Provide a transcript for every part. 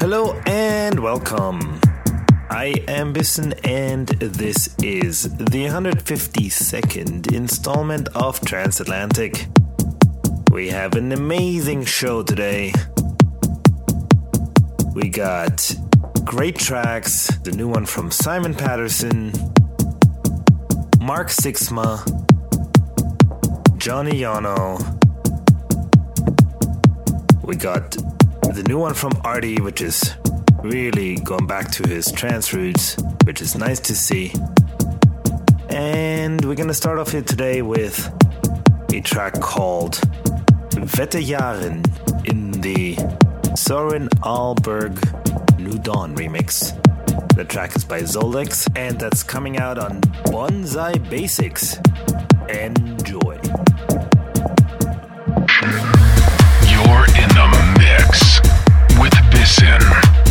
Hello and welcome. I am Bissen and this is the 152nd installment of Transatlantic. We have an amazing show today. We got great tracks, the new one from Simon Patterson, Mark Sixma, Johnny Yono. We got the new one from Arty, which is really going back to his trance roots, which is nice to see. And we're gonna start off here today with a track called Wette Jahren in the Soren Alberg New Dawn remix. The track is by Zoldex, and that's coming out on Bonsai Basics. Enjoy. You're in the mix with Bisin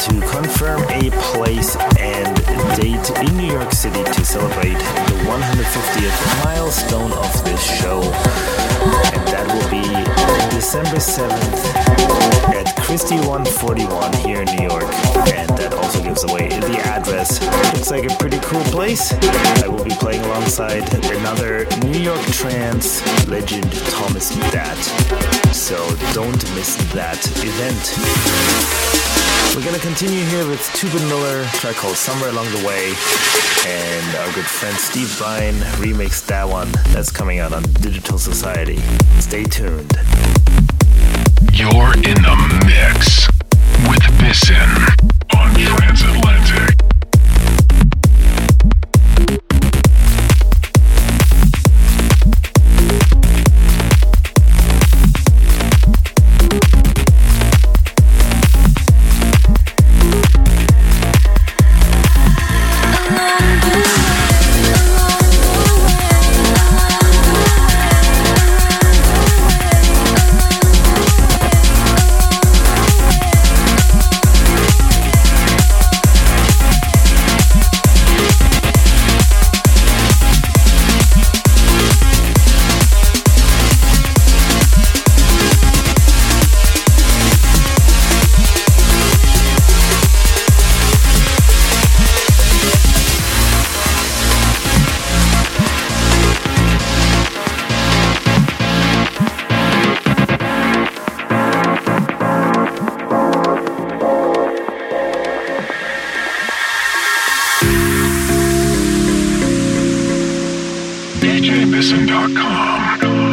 to confirm a place and date in New York City to celebrate the 150th milestone of this show. And that will be December 7th at Christie 141 here in New York. And that also gives away the address. Looks like a pretty cool place. I will be playing alongside another New York trance legend, Thomas Datt. So don't miss that event. We're gonna continue here with Tubin Miller, track called Somewhere Along the Way, and our good friend Steve Brian remixed that one. That's coming out on Digital Society. Stay tuned. You're in the mix with Bissin on Transatlantic. djbisson.com.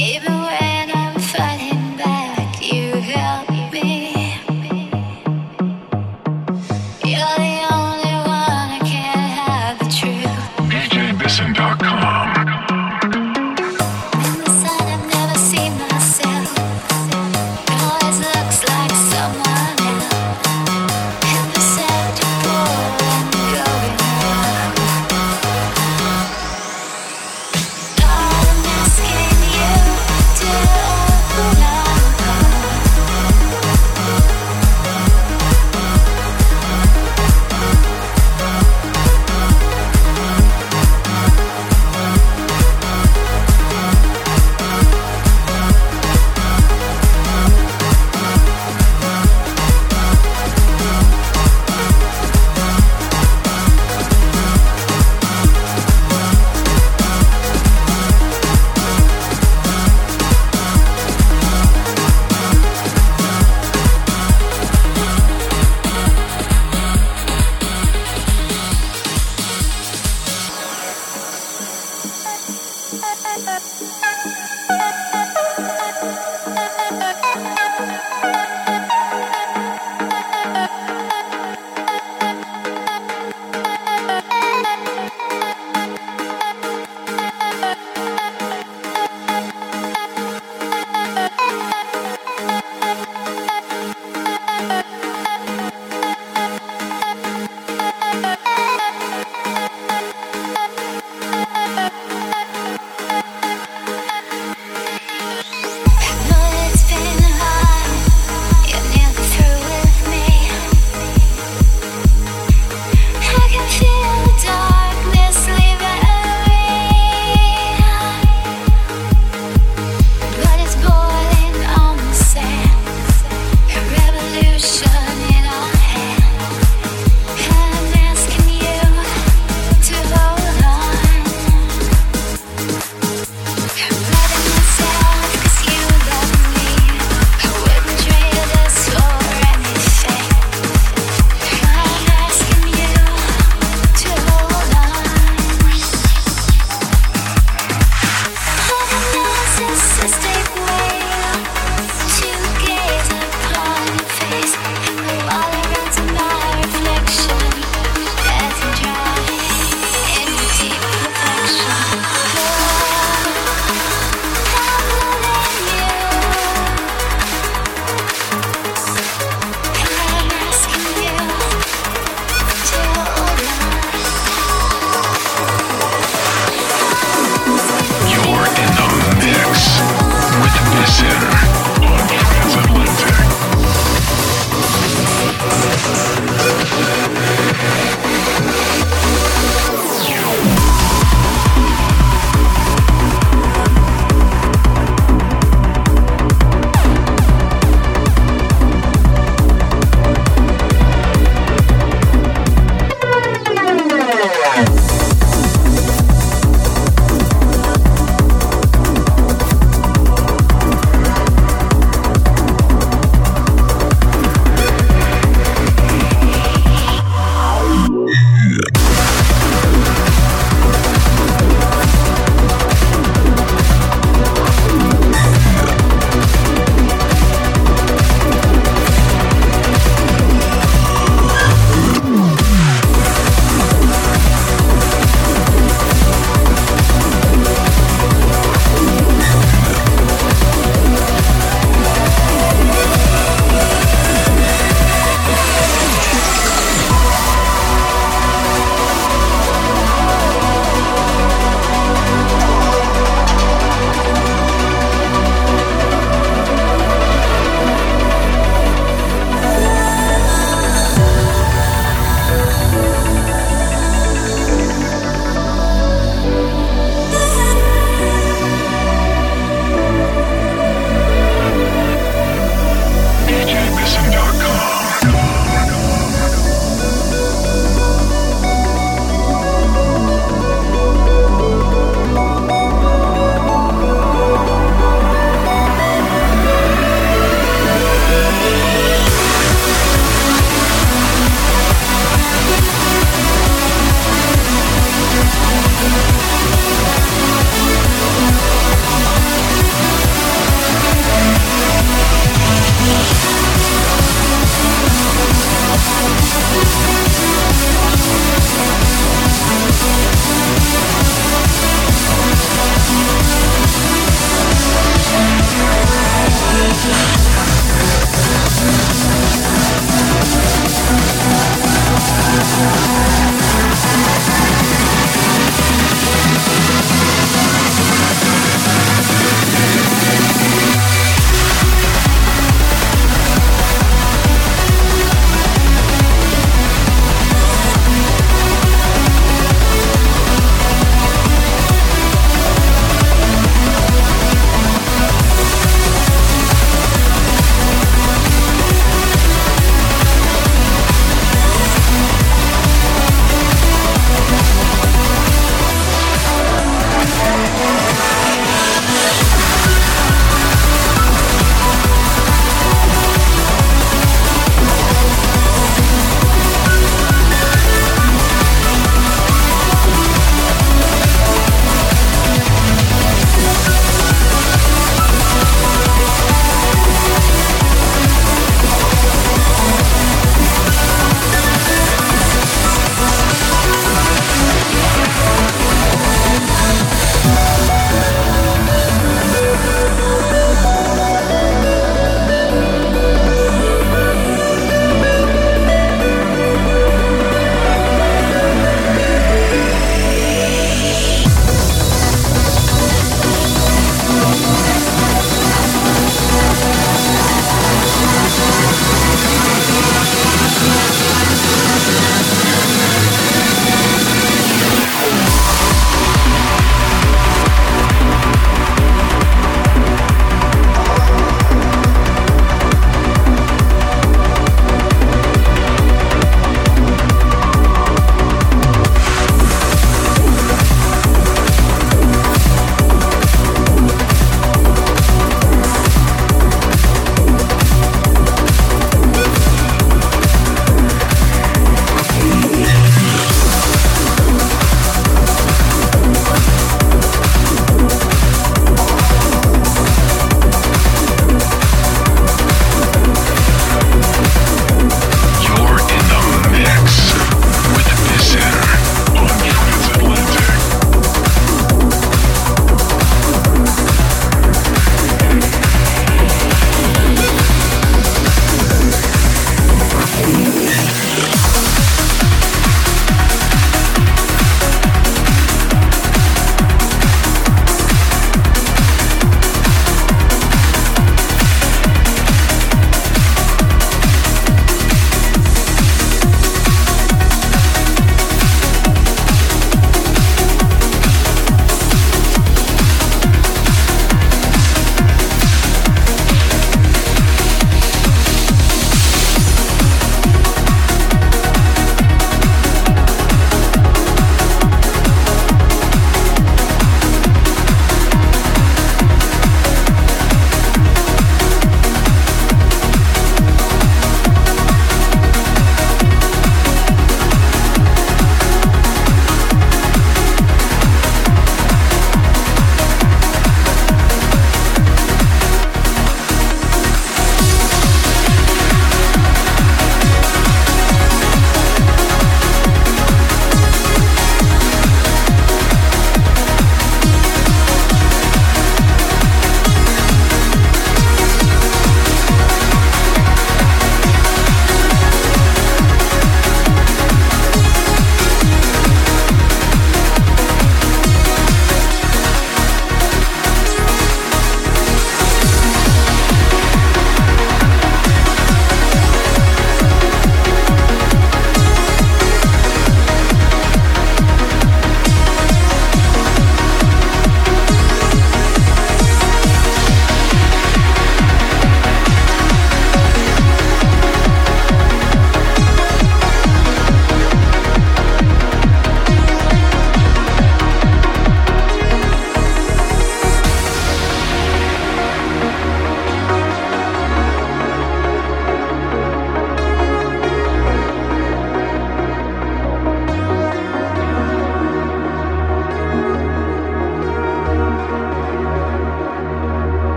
asking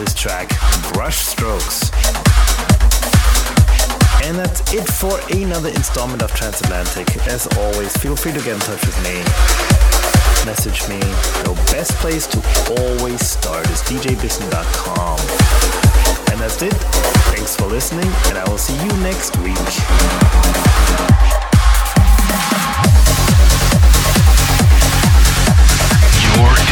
this track, Brush Strokes. And that's it for another installment of Transatlantic. As always, feel free to get in touch with me. Message me. The best place to always start is djbison.com. And that's it. Thanks for listening, and I will see you next week. Your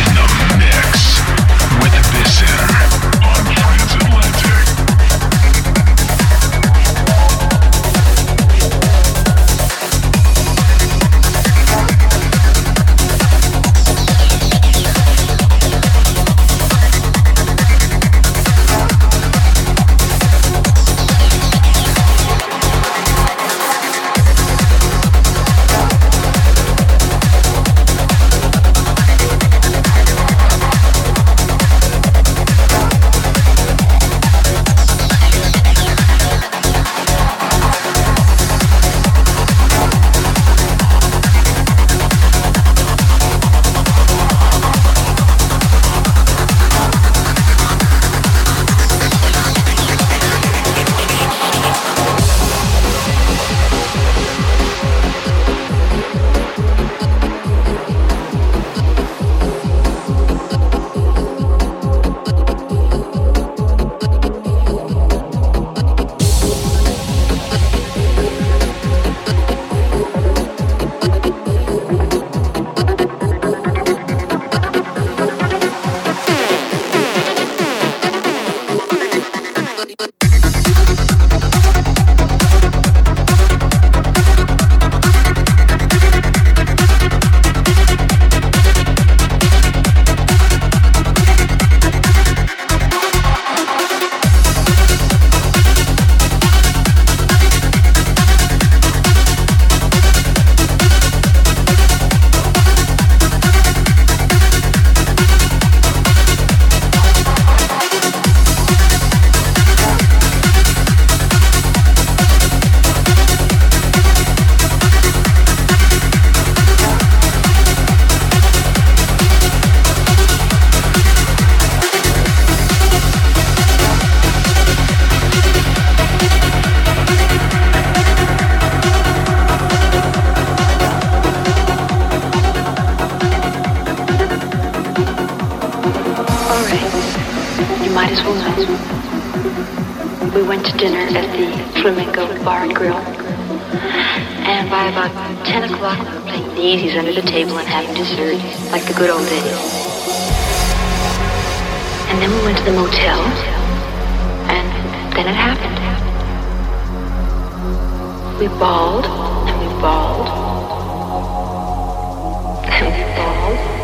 And then we went to the motel, and then it happened. We bawled, and we bawled, and we bawled.